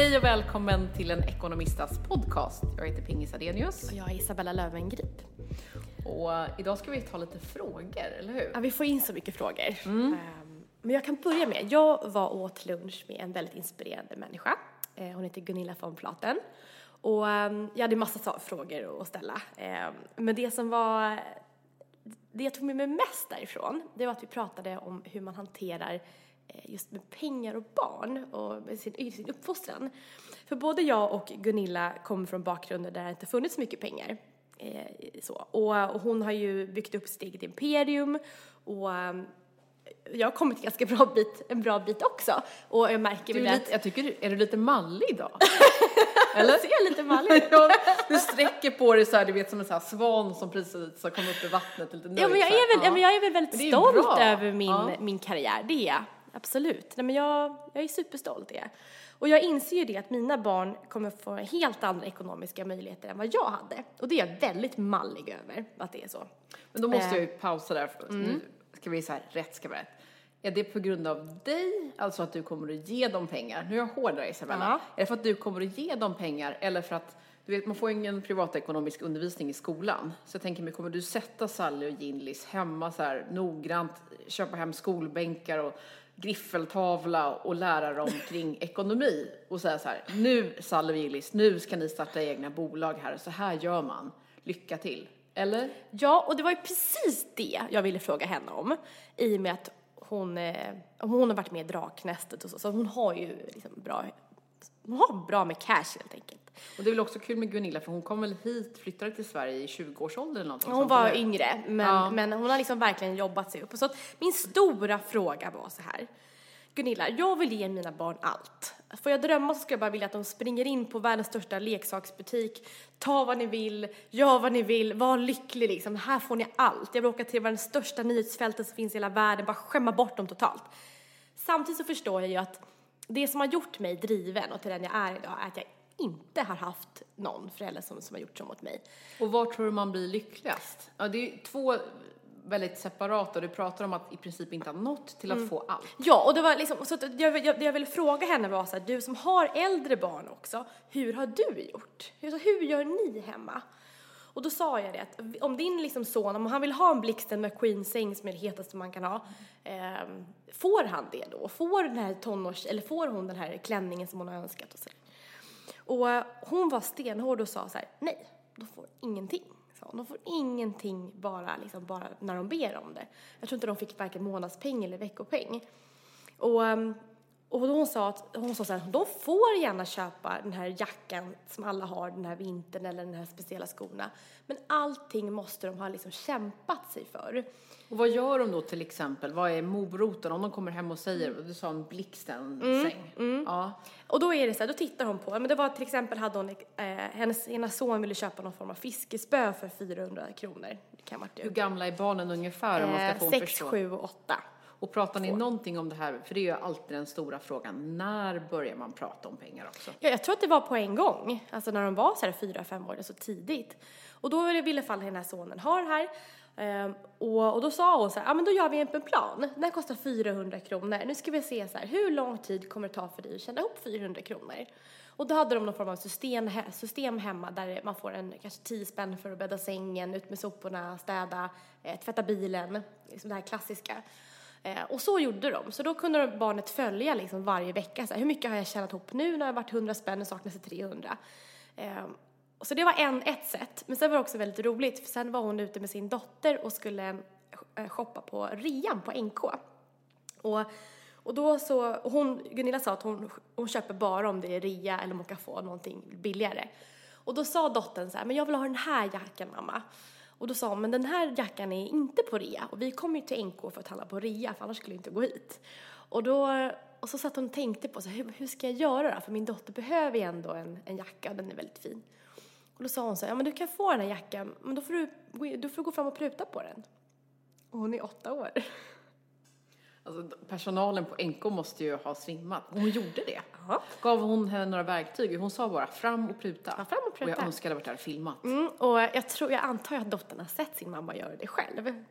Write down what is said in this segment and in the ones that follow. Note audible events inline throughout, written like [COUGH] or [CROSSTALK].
Hej och välkommen till en Ekonomistas podcast. Jag heter Pingis Adenius. Och jag är Isabella Löwengrip. Och idag ska vi ta lite frågor, eller hur? Ja, vi får in så mycket frågor. Mm. Men jag kan börja med, jag var åt lunch med en väldigt inspirerande människa. Eh, hon heter Gunilla von Platen. Och ehm, jag hade massa frågor att ställa. Ehm, men det som var, det jag tog med mig mest därifrån, det var att vi pratade om hur man hanterar just med pengar och barn och med sin, sin uppfostran. För både jag och Gunilla kommer från bakgrunder där det inte funnits så mycket pengar. Eh, så. Och, och, hon har ju byggt upp sitt eget imperium och um, jag har kommit ganska bra bit, en bra bit också. Och jag märker väl att... Jag tycker, är du lite mallig idag? [LAUGHS] Eller? Jag ser lite mallig ut. [LAUGHS] du sträcker på dig så här, du vet som en sån här svan som precis har kommit upp i vattnet lite nöjd. Ja, men jag är väl, ja. men jag är väl väldigt stolt över min, ja. min karriär, det är jag absolut. Nej, men jag, jag är superstolt det. Och jag inser ju det att mina barn kommer få helt andra ekonomiska möjligheter än vad jag hade. Och det är jag väldigt mallig över, att det är så. Men då måste jag ju eh, pausa där, för mm. nu ska vi så här, rätt ska vara rätt. Är det på grund av dig, alltså att du kommer att ge dem pengar? Nu är jag hårdare Isabella. Ja. Är det för att du kommer att ge dem pengar eller för att du vet, man får ingen privatekonomisk undervisning i skolan. Så jag tänker mig, kommer du sätta Sally och Ginlis hemma så här noggrant, köpa hem skolbänkar och griffeltavla och lära dem kring ekonomi och säga så här, nu Sally och Gillis, nu ska ni starta egna bolag här, så här gör man, lycka till. Eller? Ja, och det var ju precis det jag ville fråga henne om, i och med att hon, eh, hon har varit med i Draknästet och så, så hon har ju liksom bra, hon har bra med cash helt enkelt. Och det är väl också kul med Gunilla för hon kom väl hit, flyttade till Sverige i 20-årsåldern eller någonting Hon var yngre, men, ja. men hon har liksom verkligen jobbat sig upp. Så min stora fråga var så här. Gunilla, jag vill ge mina barn allt. Får jag drömma så skulle jag bara vilja att de springer in på världens största leksaksbutik, ta vad ni vill, gör vad ni vill, var lycklig liksom. Här får ni allt. Jag vill åka till världens största nyhetsfältet som finns i hela världen, bara skämma bort dem totalt. Samtidigt så förstår jag ju att det som har gjort mig driven och till den jag är idag är att jag inte har haft någon förälder som, som har gjort så mot mig. Och var tror du man blir lyckligast? Ja, det är två väldigt separata. Du pratar om att i princip inte ha nått till att mm. få allt. Ja, och det var liksom, så att jag, jag, jag ville fråga henne var så här, du som har äldre barn också, hur har du gjort? Hur, hur gör ni hemma? Och då sa jag det att om din liksom son, om han vill ha en Blixten McQueen-säng som är det hetaste man kan ha, eh, får han det då? Får den här tonårs, eller får hon den här klänningen som hon har önskat? Och så och hon var stenhård och sa så här, nej, de får ingenting. Så de får ingenting bara, liksom, bara när de ber om det. Jag tror inte de fick varken månadspeng eller veckopeng. Och, ehm, och hon sa, att, hon sa så här, de får gärna köpa den här jackan som alla har den här vintern eller den här speciella skorna. Men allting måste de ha liksom kämpat sig för. Och vad gör de då till exempel? Vad är moroten om de kommer hem och säger, du sa en blixten mm? Mm. Ja. Och då är det så här, då tittar hon på, men det var till exempel hade hon, eh, hennes ena son ville köpa någon form av fiskespö för 400 kronor. Det kan Hur gamla är barnen ungefär om man ska få eh, 6, 7 och 8. Och pratar ni någonting om det här, för det är ju alltid den stora frågan, när börjar man prata om pengar också? Ja, jag tror att det var på en gång, alltså när de var så här fyra, fem år, så tidigt. Och då ville fall den här sonen ha det här. Um, och, och, då sa hon så här, ja ah, men då gör vi en plan. Den här kostar 400 kronor. Nu ska vi se så här, hur lång tid kommer det ta för dig att tjäna ihop 400 kronor? Och då hade de någon form av system, system hemma där man får en kanske 10 spänn för att bädda sängen, ut med soporna, städa, eh, tvätta bilen, liksom det här klassiska. Eh, och så gjorde de. Så då kunde barnet följa liksom varje vecka. Så här, hur mycket har jag tjänat ihop nu? När jag varit 100 spänn och saknas 300. Eh, så det var en, ett sätt. Men sen var det också väldigt roligt, för sen var hon ute med sin dotter och skulle eh, shoppa på rean på NK. Och, och då så, och hon, Gunilla sa att hon, hon köper bara om det är rea eller om hon kan få någonting billigare. Och då sa dottern så här, men jag vill ha den här jackan mamma. Och då sa hon, men den här jackan är inte på rea och vi kommer ju till NK för att handla på rea för annars skulle vi inte gå hit. Och då, och så satt hon och tänkte på så här, hur, hur ska jag göra då? För min dotter behöver ju ändå en, en jacka och den är väldigt fin. Och då sa hon så här, ja men du kan få den här jackan, men då får du, du får gå fram och pruta på den. Och hon är åtta år. Alltså, personalen på NK måste ju ha svimmat. Hon gjorde det. Aha. Gav hon henne några verktyg? Hon sa bara fram och pruta. Ja, fram och pruta. Och jag önskade varit där och filmat. Mm, och jag, tror, jag antar att dottern har sett sin mamma göra det själv.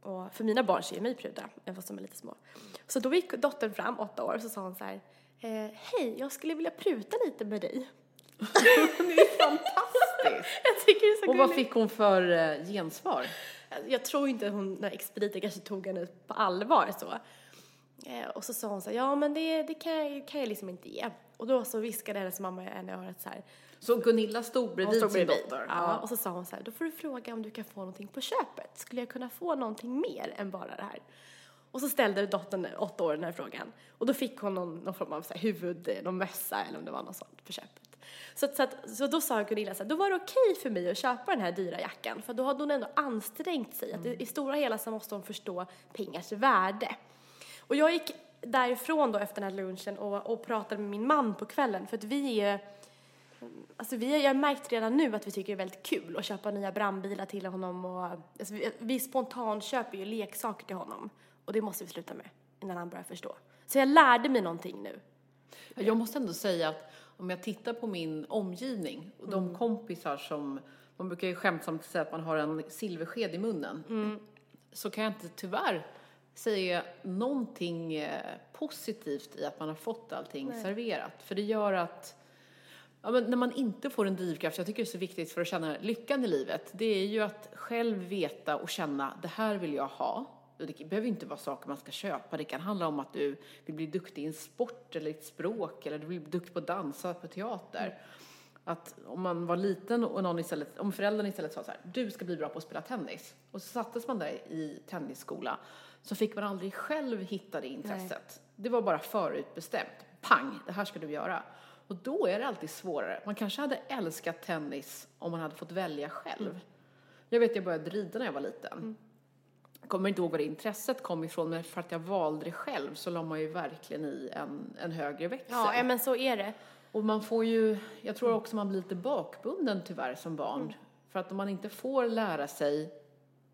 Och för mina barn ser mig pruta, även fast de är lite små. Så då gick dottern fram, åtta år, och så sa hon så här, Eh, Hej, jag skulle vilja pruta lite med dig. [LAUGHS] det är fantastiskt! Jag tycker det är så Och vad gulligt. fick hon för eh, gensvar? Jag tror inte att hon, den här expediten kanske tog henne på allvar så. Eh, och så sa hon så här, ja men det, det kan, jag, kan jag liksom inte ge. Och då så viskade hennes mamma i henne i örat så här. Så Gunilla stod bredvid stod sin bredvid. dotter? Ja, och så sa hon så här, då får du fråga om du kan få någonting på köpet. Skulle jag kunna få någonting mer än bara det här? Och så ställde dottern, åtta år, den här frågan. Och då fick hon någon, någon form av så här huvud, någon mössa eller om det var något sånt på köpet. Så, så, att, så då sa Gunilla så här, då var det okej för mig att köpa den här dyra jackan. För då hade hon ändå ansträngt sig. Att i, i stora hela så måste hon förstå pengars värde. Och jag gick därifrån då efter den här lunchen och, och pratade med min man på kvällen. För att vi är Alltså vi, jag har märkt redan nu att vi tycker det är väldigt kul att köpa nya brandbilar till honom och alltså vi, vi spontant köper ju leksaker till honom och det måste vi sluta med innan han börjar förstå. Så jag lärde mig någonting nu. Jag måste ändå säga att om jag tittar på min omgivning och Mm. de kompisar som, man brukar ju skämtsamt säga att man har en silversked i munnen, Mm. så kan jag inte tyvärr säga någonting eh, positivt i att man har fått allting serverat. För det gör att Ja, men när man inte får en drivkraft, jag tycker det är så viktigt för att känna lyckan i livet, det är ju att själv veta och känna, det här vill jag ha. Det behöver inte vara saker man ska köpa, det kan handla om att du vill bli duktig i en sport eller ett språk, eller du vill bli duktig på att dansa, på teater. Att om man var liten och någon istället, om föräldrarna istället sa så här, du ska bli bra på att spela tennis. Och så sattes man där i tennisskola, så fick man aldrig själv hitta det intresset. Det var bara förutbestämt. Pang, det här ska du göra. Och då är det alltid svårare. Man kanske hade älskat tennis om man hade fått välja själv. Jag vet, jag började rida när jag var liten. Jag kommer inte ihåg var det intresset kom ifrån, men för att jag valde det själv så la man ju verkligen i en, en högre växel. Ja, men så är det. Och man får ju, jag tror också man blir lite bakbunden tyvärr som barn. För att om man inte får lära sig,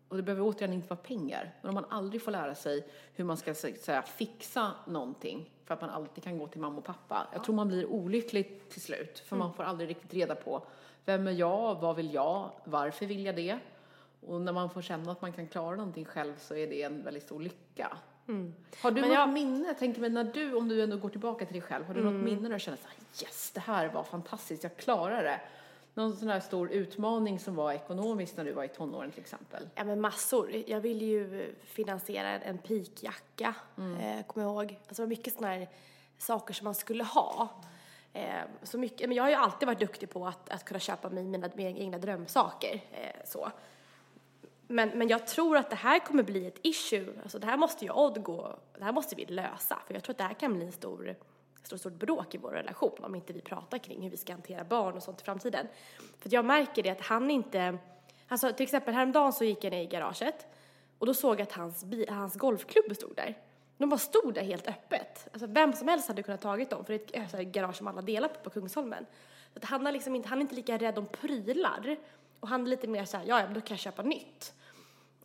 och det behöver återigen inte vara pengar, men om man aldrig får lära sig hur man ska säga, fixa någonting för att man alltid kan gå till mamma och pappa. Jag tror man blir olycklig till slut, för man får aldrig riktigt reda på vem är jag, vad vill jag, varför vill jag det? Och när man får känna att man kan klara någonting själv så är det en väldigt stor lycka. Har du Men något jag- minne, tänker mig när du, om du ändå går tillbaka till dig själv, har du något minne där du känner så här, yes, det här var fantastiskt, jag klarar det? Någon sån här stor utmaning som var ekonomiskt när du var i tonåren till exempel? Ja men massor. Jag ville ju finansiera en, pikjacka, eh, kommer jag ihåg. Alltså det var mycket sådana här saker som man skulle ha. Eh, så mycket, men jag har ju alltid varit duktig på att, att kunna köpa mig mina, mina egna drömsaker. Eh, så. Men, men jag tror att det här kommer bli ett issue. Alltså det här måste ju Odd gå, det här måste vi lösa. För jag tror att det här kan bli en stor, stor, stort bråk i vår relation om inte vi pratar kring hur vi ska hantera barn och sånt i framtiden. För jag märker det att han inte, alltså till exempel häromdagen så gick jag ner i garaget och då såg jag att hans, hans golfklubb stod där. De bara stod där helt öppet. Alltså vem som helst hade kunnat tagit dem för det är ett så här garage som alla delar på på Kungsholmen. Så att han, är liksom inte, han är inte lika rädd om prylar och han är lite mer så här, ja, ja, då kan jag köpa nytt.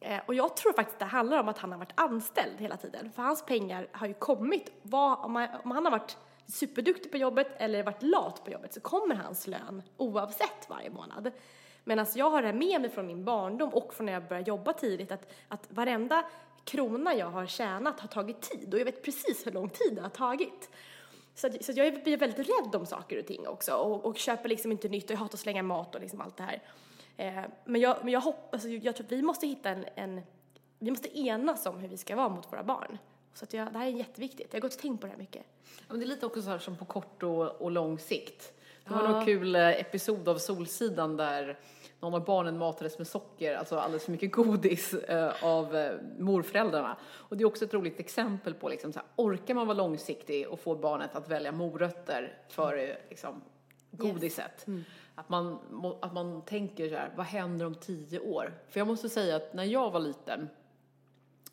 Eh, och jag tror faktiskt det handlar om att han har varit anställd hela tiden. För hans pengar har ju kommit. Vad, om, han, om han har varit superduktig på jobbet eller varit lat på jobbet så kommer hans lön oavsett varje månad. Men alltså jag har det med mig från min barndom och från när jag började jobba tidigt att, att varenda krona jag har tjänat har tagit tid och jag vet precis hur lång tid det har tagit. Så, att, så att jag blir väldigt rädd om saker och ting också och, och köper liksom inte nytt och jag hatar att slänga mat och liksom allt det här. Eh, men jag, men jag hoppas, alltså, jag tror att vi måste hitta en, en, vi måste enas om hur vi ska vara mot våra barn. Så att jag, det här är jätteviktigt. Jag har gått och tänkt på det här mycket. Ja, men det är lite också så här som på kort och, och lång sikt. Det var Ja. någon kul eh, episod av Solsidan där någon av barnen matades med socker, alltså alldeles för mycket [LAUGHS] godis eh, av eh, morföräldrarna. Och det är också ett roligt exempel på liksom, så här, orkar man vara långsiktig och få barnet att välja morötter före liksom, godiset? Att, man, att man tänker så här, vad händer om tio år? För jag måste säga att när jag var liten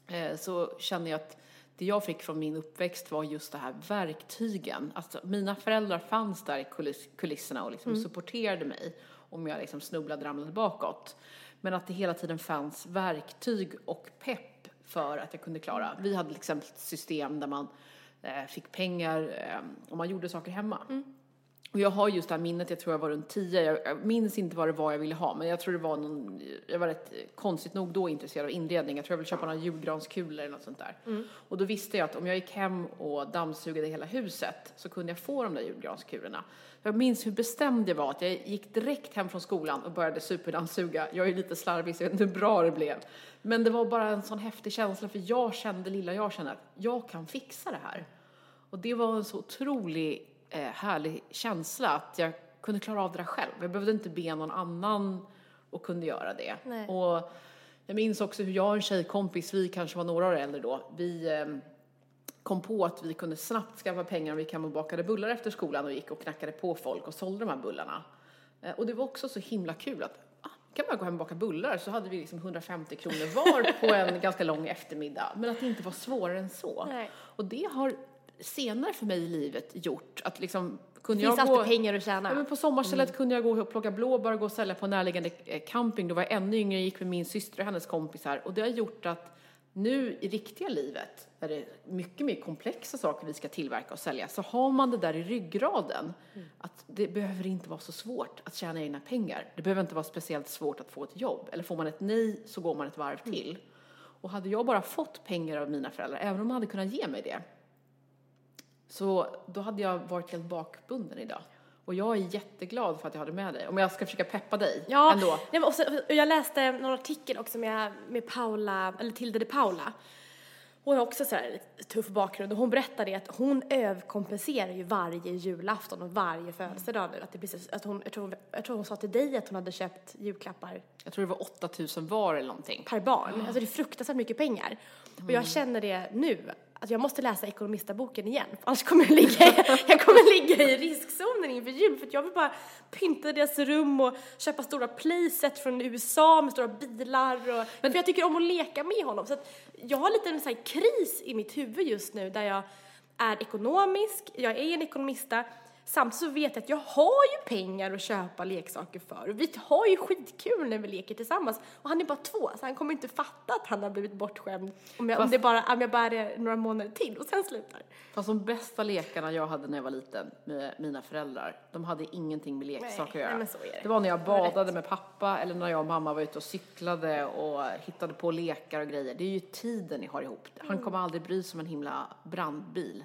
eh, så kände jag att det jag fick från min uppväxt var just det här verktygen. Alltså, mina föräldrar fanns där i kuliss, kulisserna och liksom supporterade mig om jag liksom snubblade och ramlade bakåt. Men att det hela tiden fanns verktyg och pepp för att jag kunde klara. Vi hade liksom ett system där man eh, fick pengar eh, om man gjorde saker hemma. Och jag har just det här minnet, jag tror jag var runt 10, jag, jag minns inte vad det var jag ville ha, men jag tror det var någon, jag var rätt konstigt nog då intresserad av inredning, jag tror jag ville köpa några julgranskulor eller något sånt där. Och då visste jag att om jag gick hem och dammsugade hela huset så kunde jag få de där julgranskulorna. Jag minns hur bestämd jag var, att jag gick direkt hem från skolan och började superdammsuga. Jag är lite slarvig så jag vet inte hur bra det blev. Men det var bara en sån häftig känsla, för jag kände, lilla jag kände att jag kan fixa det här. Och det var en så otrolig härlig känsla att jag kunde klara av det där själv. Jag behövde inte be någon annan och kunde göra det. Nej. Och jag minns också hur jag och en tjejkompis, vi kanske var några år äldre då, vi eh, kom på att vi kunde snabbt skaffa pengar om vi hem och bakade bullar efter skolan och gick och knackade på folk och sålde de här bullarna. Eh, och det var också så himla kul att ah, kan man gå hem och baka bullar så hade vi liksom 150 kronor var på en [LAUGHS] ganska lång eftermiddag. Men att det inte var svårare än så. Nej. Och det har senare för mig i livet gjort att liksom kunde Det finns jag alltid gå, pengar att tjäna. Ja, men på sommarstället kunde jag gå och plocka blåbär och gå och sälja på närliggande eh, camping. Då var jag ännu yngre, jag gick med min syster och hennes kompisar. Och det har gjort att nu i riktiga livet, där det är mycket mer komplexa saker vi ska tillverka och sälja, så har man det där i ryggraden. Att det behöver inte vara så svårt att tjäna egna pengar. Det behöver inte vara speciellt svårt att få ett jobb. Eller får man ett nej så går man ett varv till. Och hade jag bara fått pengar av mina föräldrar, även om de hade kunnat ge mig det, så då hade jag varit helt bakbunden idag. Och jag är jätteglad för att jag hade med dig. Om jag ska försöka peppa dig Ja, ändå. Nej, men också, och jag läste någon artikel också med, med Paula, eller Tilde de Paula. Hon har också så här tuff bakgrund och hon berättade att hon överkompenserar ju varje julafton och varje födelsedag nu. Att det blir så, att hon, jag, tror, jag tror hon sa till dig att hon hade köpt julklappar Jag tror det var 8000 var eller någonting. per barn. Alltså det är fruktansvärt mycket pengar. Och jag känner det nu, att jag måste läsa Ekonomistaboken igen. För annars kommer jag ligga, [LAUGHS] jag kommer ligga i riskzonen inför jul. För jag vill bara pynta deras rum och köpa stora playset från USA med stora bilar. Och, för jag tycker om att leka med honom. Så att jag har lite en sån kris i mitt huvud just nu där jag är ekonomisk, jag är en ekonomista, Samtidigt så vet jag att jag har ju pengar att köpa leksaker för. Vi har ju skitkul när vi leker tillsammans. Och han är bara två, så han kommer inte fatta att han har blivit bortskämd om jag, om det bara, om jag bara är det några månader till och sen slutar. Fast de bästa lekarna jag hade när jag var liten med mina föräldrar, de hade ingenting med leksaker att Nej, göra. nej, så är det. det var när jag badade med pappa eller när jag och mamma var ute och cyklade och hittade på lekar och grejer. Det är ju tiden ni har ihop. Mm. Han kommer aldrig bry sig om en himla brandbil.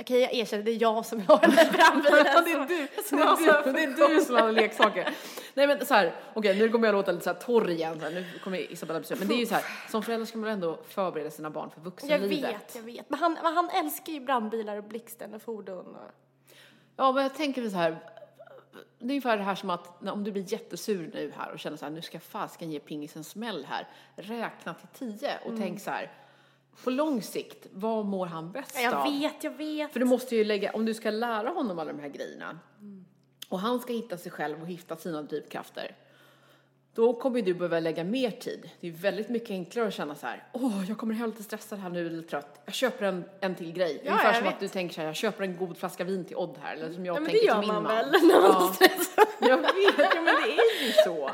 Okej, jag erkänner, det är jag som har den här brandbilen. [LAUGHS] [LAUGHS] det är du, som det är du, det är du som har leksaker. Nej men så här, okej nu kommer jag låta lite så här torr igen, så här, nu kommer Isabella bli. Men det är ju så här, som förälder ska man ändå förbereda sina barn för Jag vuxenlivet. vet, jag vet. Men han, men han älskar ju brandbilar och blixten och fordon och... Ja, men jag tänker så här. Det är ungefär det här som att när, om du blir jättesur nu här och känner så här, nu ska jag fasken ge pingis en smäll här. Räkna till tio och Mm. tänk så här, på lång sikt, vad mår han bäst Ja, jag av? vet, jag vet. För du måste ju lägga, om du ska lära honom alla de här grejerna och han ska hitta sig själv och hitta sina drivkrafter. Då kommer du behöva lägga mer tid. Det är väldigt mycket enklare att känna så här, åh, jag kommer hem lite stressad här nu eller trött. Jag köper en, en till grej. Ja, Ungefär som vet. att du tänker så här, jag köper en god flaska vin till Odd här. Eller som jag Ja, men det tänker gör till min man man. väl när man ja. är stressad. Jag vet, ja, men det är ju så.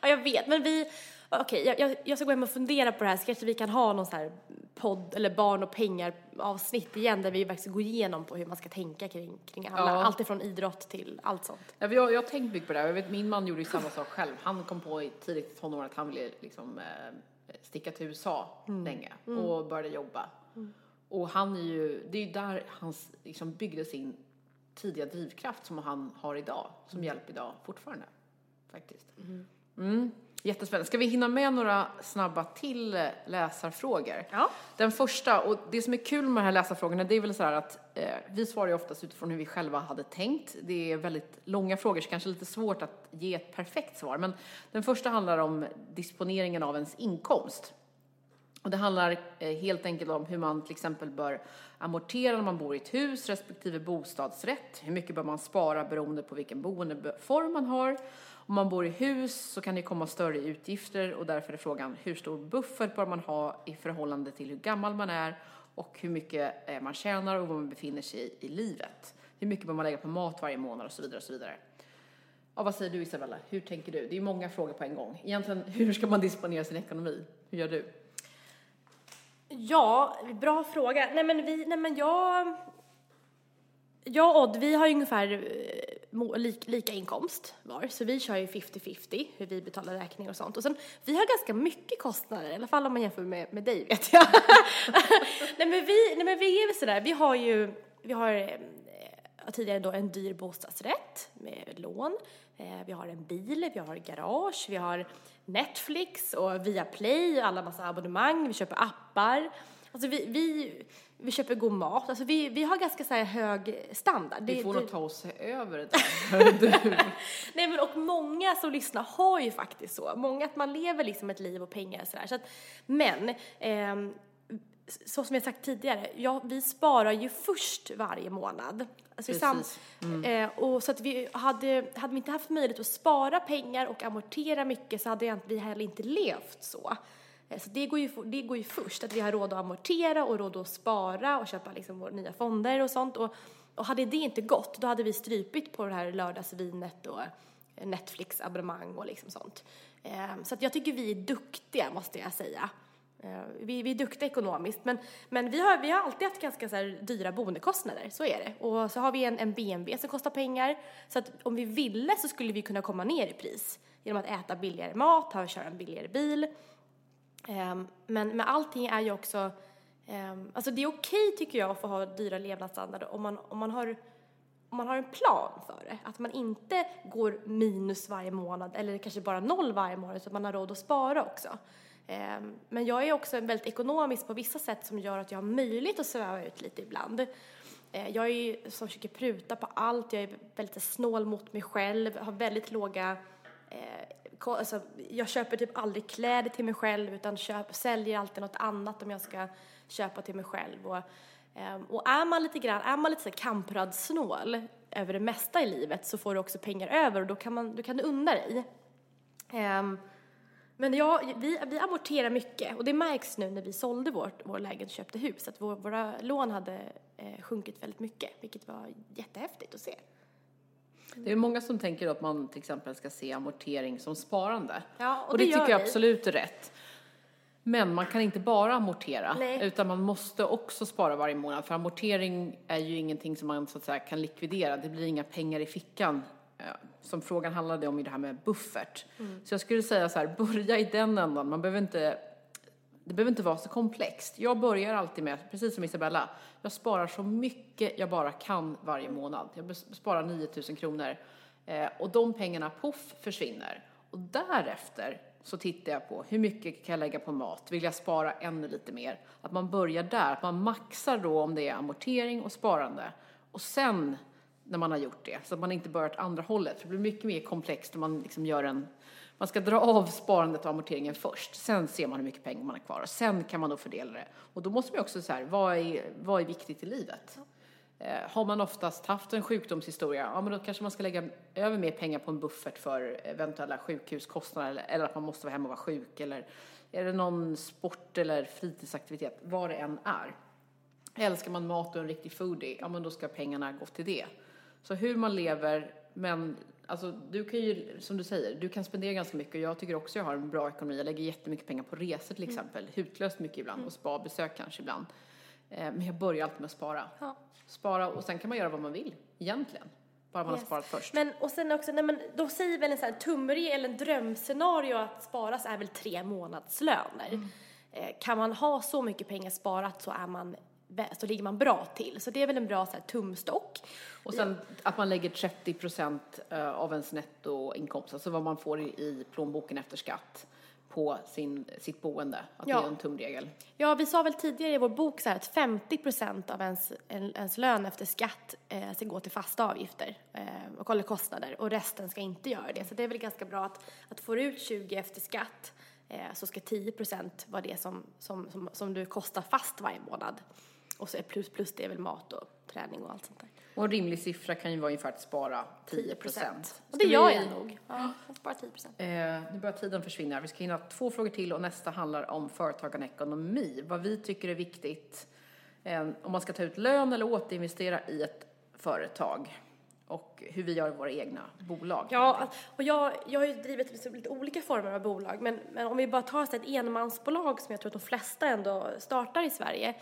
Ja, jag vet, men vi... Okej, jag, jag, jag ska gå hem och fundera på det här, så kanske vi kan ha någon så här podd eller barn och pengar avsnitt igen där vi faktiskt går igenom på hur man ska tänka kring, kring alla, Ja. allt ifrån idrott till allt sånt. Ja, jag, jag har tänkt mycket på det här. Jag vet, min man gjorde ju samma sak själv. Han kom på i tidigt tonåren att han ville liksom, eh, sticka till USA länge och började jobba. Och han är ju, det är ju där han liksom byggde sin tidiga drivkraft som han har idag, som hjälp idag fortfarande. Faktiskt. Mm. Jättespännande. Ska vi hinna med några snabba till läsarfrågor? Ja. Den första, och det som är kul med de här läsarfrågorna, det är väl så här att eh, vi svarar ju oftast utifrån hur vi själva hade tänkt. Det är väldigt långa frågor, så kanske lite svårt att ge ett perfekt svar. Men den första handlar om disponeringen av ens inkomst. Och det handlar eh, helt enkelt om hur man till exempel bör amortera när man bor i ett hus respektive bostadsrätt. Hur mycket bör man spara beroende på vilken boendeform man har. Om man bor i hus så kan det komma större utgifter och därför är frågan hur stor buffert bör man ha i förhållande till hur gammal man är och hur mycket eh, man tjänar och var man befinner sig i, i livet. Hur mycket bör man lägga på mat varje månad och så vidare och så vidare. Ja, vad säger du Isabella? Hur tänker du? Det är många frågor på en gång. Egentligen, [LAUGHS] hur ska man disponera sin ekonomi? Hur gör du? Ja, bra fråga. Nej men vi, nej men jag... Jag och Odd, vi har ju ungefär eh, lika inkomst var, så vi kör ju 50-50 hur vi betalar räkningar och sånt. Och sen, vi har ganska mycket kostnader, i alla fall om man jämför med, med dig vet jag. [LAUGHS] nej, men vi, nej men vi är väl sådär, vi har ju, vi har eh, tidigare då en dyr bostadsrätt med lån. Eh, vi har en bil, vi har garage, vi har Netflix och Viaplay, alla massa abonnemang, vi köper appar. Alltså vi, vi, vi köper god mat, alltså vi, vi har ganska så hög standard. Vi får nog ta oss över det där. [LAUGHS] Nej men och många som lyssnar har ju faktiskt så. Många att man lever liksom ett liv och pengar sådär. Så att, men, ehm, så som jag sagt tidigare, ja, vi sparar ju först varje månad. Alltså sam- Precis. eh, och så att vi hade, hade vi inte haft möjlighet att spara pengar och amortera mycket så hade vi heller inte levt så. Eh, så det går, ju, det går ju först, att vi har råd att amortera och råd att spara och köpa liksom våra nya fonder och sånt. Och, och hade det inte gått, då hade vi strypit på det här lördagsvinet och eh, Netflix-abonnemang och liksom sånt. Eh, så att jag tycker vi är duktiga, måste jag säga. Vi, vi är duktiga ekonomiskt, men, men vi, har, vi har alltid haft ganska så här dyra boendekostnader, så är det. Och så har vi en, en BMW som kostar pengar, så att om vi ville så skulle vi kunna komma ner i pris genom att äta billigare mat, ha, köra en billigare bil. Ehm, men, men allting är ju också, ehm, alltså det är okej tycker jag att få ha dyra levnadsstandarder om man, om man har om man har en plan för det, att man inte går minus varje månad eller kanske bara noll varje månad så att man har råd att spara också. Ehm, men jag är också väldigt ekonomisk på vissa sätt som gör att jag har möjlighet att sväva ut lite ibland. Ehm, jag är ju som försöker pruta på allt, jag är väldigt snål mot mig själv, har väldigt låga eh, alltså, jag köper typ aldrig kläder till mig själv utan köp, säljer alltid något annat om jag ska köpa till mig själv. Och, ehm, och är man lite grann, är man lite så här kampradsnål över det mesta i livet så får du också pengar över och då kan, man, då kan du unna dig. Ehm, men ja, vi, vi amorterar mycket och det märks nu när vi sålde vårt, vår lägenhet och köpte hus att vår, våra lån hade eh, sjunkit väldigt mycket vilket var jättehäftigt att se. Det är många som tänker att man till exempel ska se amortering som sparande. Ja, och och det det, tycker jag vi. absolut är rätt. Men man kan inte bara amortera, Nej. utan man måste också spara varje månad. För amortering är ju ingenting som man så att säga kan likvidera. Det blir inga pengar i fickan. eh, Som frågan handlade om i det här med buffert. Mm. Så jag skulle säga så här, börja i den ändan. Man behöver inte det behöver inte vara så komplext. Jag börjar alltid med, precis som Isabella, jag sparar så mycket jag bara kan varje månad. Jag sparar 9000 kronor eh, och de pengarna, poff, försvinner. Och därefter så tittar jag på hur mycket kan jag lägga på mat? Vill jag spara ännu lite mer? Att man börjar där, att man maxar då om det är amortering och sparande. Och sen när man har gjort det, så att man inte börjar åt andra hållet. För det blir mycket mer komplext om man liksom gör en man ska dra av sparandet och amorteringen först. Sen ser man hur mycket pengar man har kvar och sen kan man då fördela det. Och då måste man också så här, vad är, vad är viktigt i livet? Eh, har man oftast haft en sjukdomshistoria, ja men då kanske man ska lägga över mer pengar på en buffert för eventuella sjukhuskostnader eller, eller att man måste vara hemma och vara sjuk eller är det någon sport eller fritidsaktivitet, vad det än är. Älskar man mat och en riktig foodie, ja men då ska pengarna gå till det. Så hur man lever, men alltså du kan ju, som du säger, du kan spendera ganska mycket och jag tycker också jag har en bra ekonomi. Jag lägger jättemycket pengar på resor till exempel, hutlöst mycket ibland och spabesök kanske ibland. Eh, Men jag börjar alltid med att spara. Ja. Spara och sen kan man göra vad man vill egentligen. Bara man har Yes. sparat först. Men och sen också, nej men då säger väl en sån här tumregel eller en drömscenario att sparas är väl tre månadslöner. Mm. Eh, kan man ha så mycket pengar sparat så är man så ligger man bra till. Så det är väl en bra så här, tumstock. Och sen att man lägger 30 procent eh, av ens nettoinkomst, alltså vad man får i, plånboken efter skatt, på sin, sitt boende. Att Ja. det är en tumregel. Ja, vi sa väl tidigare i vår bok så här att 50 procent av ens, en- ens lön efter skatt eh, ska gå till fasta avgifter eh, och kolla kostnader och resten ska inte göra det. Så det är väl ganska bra att, att får du ut 20 efter skatt eh, så ska 10 procent vara det som, som, som, som du kostar fast varje månad. Och så är plus plus det är väl mat och träning och allt sånt där. Och en rimlig siffra kan ju vara ungefär att spara 10 procent. Och det gör jag nog. Ja, jag sparar 10 procent. Eh, nu börjar tiden försvinna. Vi ska hinna två frågor till och nästa handlar om företagande och ekonomi. Vad vi tycker är viktigt eh, om man ska ta ut lön eller återinvestera i ett företag och hur vi gör i våra egna bolag. Ja, och jag, jag har ju drivit liksom lite olika former av bolag, men, men om vi bara tar så ett enmansbolag som jag tror att de flesta ändå startar i Sverige,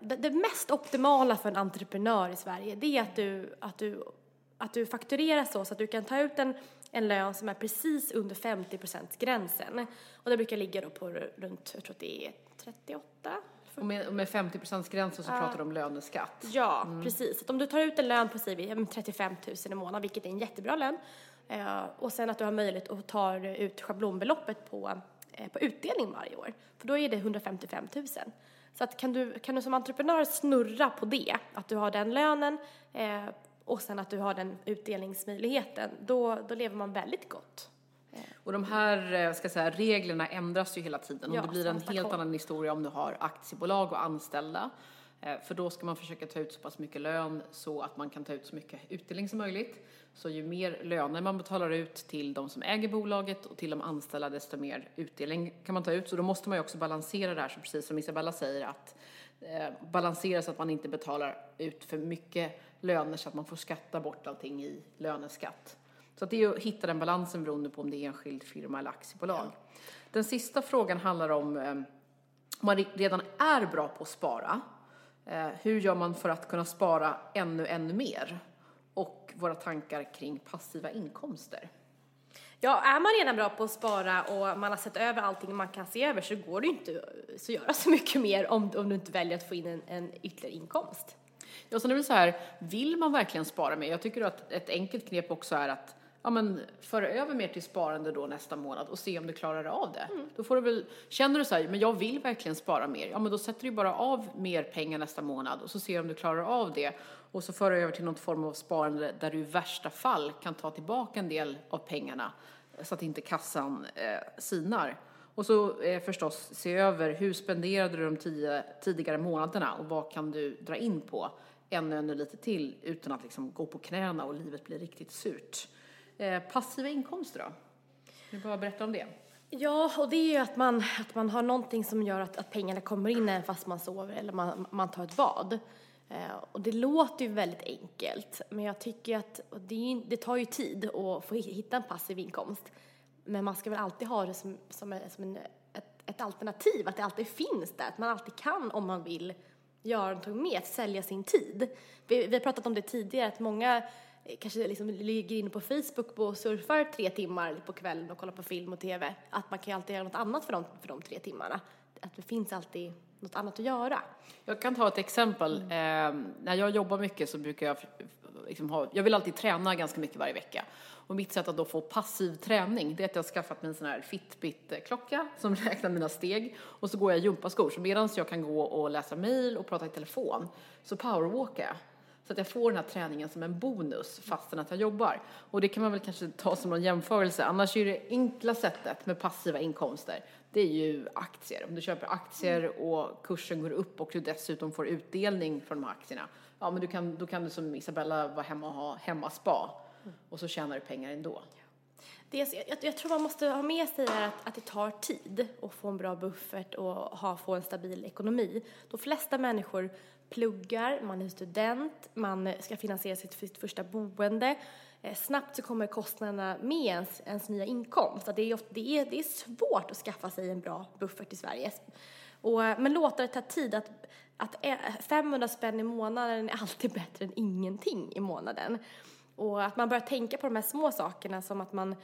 det, det mest optimala för en entreprenör i Sverige, det är att du, att du, att du fakturerar så, så att du kan ta ut en, en lön som är precis under 50% gränsen. Och det brukar ligga då på runt, jag tror att det är 38, och med, med 50% gränsen så pratar du om löneskatt. Ja, mm. precis. Att om du tar ut en lön på säg 35 000 i månaden, vilket är en jättebra lön, eh, och sen att du har möjlighet att ta ut schablonbeloppet på, eh, på utdelning varje år, för då är det 155 000. Så att kan du, kan du som entreprenör snurra på det, att du har den lönen eh, och sen att du har den utdelningsmöjligheten, då, då lever man väldigt gott. Och de här eh, ska säga, reglerna ändras ju hela tiden. Ja, och det blir en helt annan historia om du har aktiebolag och anställda. Eh, för då ska man försöka ta ut så pass mycket lön så att man kan ta ut så mycket utdelning som möjligt. Så ju mer löner man betalar ut till de som äger bolaget och till de anställda desto mer utdelning kan man ta ut. Så då måste man ju också balansera det här, så precis som Isabella säger, att eh, balansera så att man inte betalar ut för mycket löner så att man får skatta bort allting i löneskatt. Så det är att hitta den balansen beroende på om det är enskild firma eller aktiebolag. Ja. Den sista frågan handlar om eh, om man redan är bra på att spara. Eh, hur gör man för att kunna spara ännu, ännu mer? Och våra tankar kring passiva inkomster. Ja, är man redan bra på att spara och man har sett över allting man kan se över så går det ju inte att göra så mycket mer om, om du inte väljer att få in en, en ytterligare inkomst. Ja, sen är det så här, vill man verkligen spara mer? Jag tycker att ett enkelt knep också är att ja, men, föra över mer till sparande då nästa månad och se om du klarar av det. Mm. Då får du väl, känner du så här, men jag vill verkligen spara mer, ja men då sätter du bara av mer pengar nästa månad och så ser om du klarar av det och så för över till någon form av sparande där du i värsta fall kan ta tillbaka en del av pengarna så att inte kassan eh, sinar. Och så eh, förstås se över hur spenderade du de tio tidigare månaderna och vad kan du dra in på ännu, ännu lite till utan att liksom gå på knäna och livet blir riktigt surt. Eh, passiva inkomster då? Vill du bara berätta om det? Ja, och det är ju att man, att man har någonting som gör att, att pengarna kommer in även fast man sover eller man, man tar ett bad. Eh, och det låter ju väldigt enkelt, men jag tycker att det, det, tar ju tid att få hitta en passiv inkomst. Men man ska väl alltid ha det som, som, som en, ett, ett, alternativ, att det alltid finns där, att man alltid kan om man vill göra någonting med, att sälja sin tid. Vi, vi har pratat om det tidigare, att många kanske liksom ligger inne på Facebook och surfar tre timmar på kvällen och kollar på film och TV, att man kan ju alltid göra något annat för de, för de tre timmarna. Att det finns alltid något annat att göra. Jag kan ta ett exempel. Mm. Eh, när jag jobbar mycket så brukar jag liksom ha, jag vill alltid träna ganska mycket varje vecka. Och mitt sätt att då få passiv träning, det är att jag har skaffat mig en sån här Fitbit-klocka som [LAUGHS] räknar mina steg. Och så går jag i gympaskor, så medan jag kan gå och läsa mail och prata i telefon så powerwalkar jag. Så att jag får den här träningen som en bonus fastän att jag jobbar. Och det kan man väl kanske ta som en jämförelse. Annars är det enkla sättet med passiva inkomster, det är ju aktier. Om du köper aktier och kursen går upp och du dessutom får utdelning från de här aktierna, ja men du kan, då kan du som Isabella vara hemma och ha hemmaspa och så tjänar du pengar ändå. Det, jag, jag tror man måste ha med sig att, att det tar tid att få en bra buffert och ha, få en stabil ekonomi. De flesta människor pluggar, man är student, man ska finansiera sitt, sitt första boende. Eh, snabbt så kommer kostnaderna med ens, ens nya inkomst. Det är, det, är, det är svårt att skaffa sig en bra buffert i Sverige. Och, eh, men låta det ta tid. Att, att eh, 500 spänn i månaden är alltid bättre än ingenting i månaden. Och att man börjar tänka på de här små sakerna som att man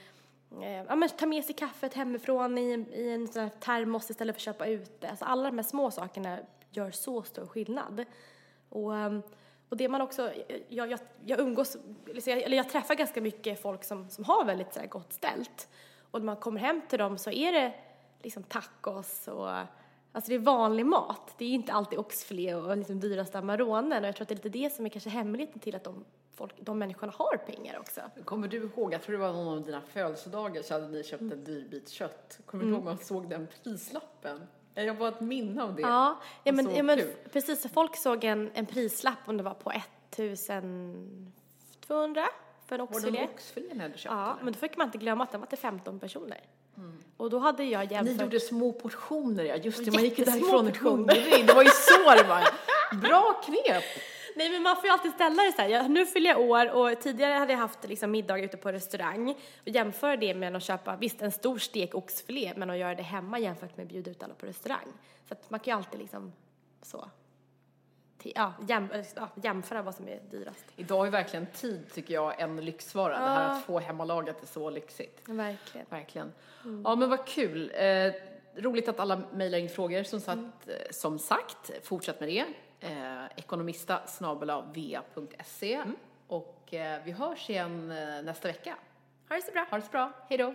eh, ja, men ta med sig kaffet hemifrån i, i en sån här termos istället för att köpa ute. Alltså alla de här små sakerna gör så stor skillnad. Och, ehm, och det man också, jag, jag, jag umgås, liksom, eller jag träffar ganska mycket folk som, som har väldigt så här, gott ställt. Och när man kommer hem till dem så är det liksom tacos och Alltså det är vanlig mat. Det är inte alltid oxfilé och liksom dyraste Amaronen. Och jag tror att det är lite det som är kanske hemligheten till att de, folk, de människorna har pengar också. Kommer du ihåg, jag tror det var någon av dina födelsedagar så hade ni köpt en dyr bit kött. Kommer du ihåg man såg den prislappen? Jag har ett minne av det. Ja, ja men, ja, men precis. Folk såg en, en prislapp om det var på 1200 för en oxfilé. Var det oxfilé när du köpte Ja, men då fick man inte glömma att den var till 15 personer. Mm. Och då hade jag jämfört... Ni gjorde små portioner, ja. Just det, man gick därifrån hungrig. Det var ju så det var. Bra knep! Nej men man får ju alltid ställa det så här, jag, nu fyller jag år och tidigare hade jag haft liksom middag ute på restaurang och jämföra det med att köpa, visst en stor stek oxfilé men att göra det hemma jämfört med att bjuda ut alla på restaurang. Så att man kan ju alltid liksom så ja, jäm, ja, jämföra vad som är dyrast. Idag är verkligen tid, tycker jag, en lyxvara. Det här att få hemmalagat är så lyxigt. Verkligen. Verkligen. Ja, men vad kul. Eh, roligt att alla mejlar in frågor. Som sagt, eh, som sagt fortsätt med det. Eh, ekonomista va.se. Och eh, vi hörs igen eh, nästa vecka. Ha det så bra. Ha det så bra. Hej då.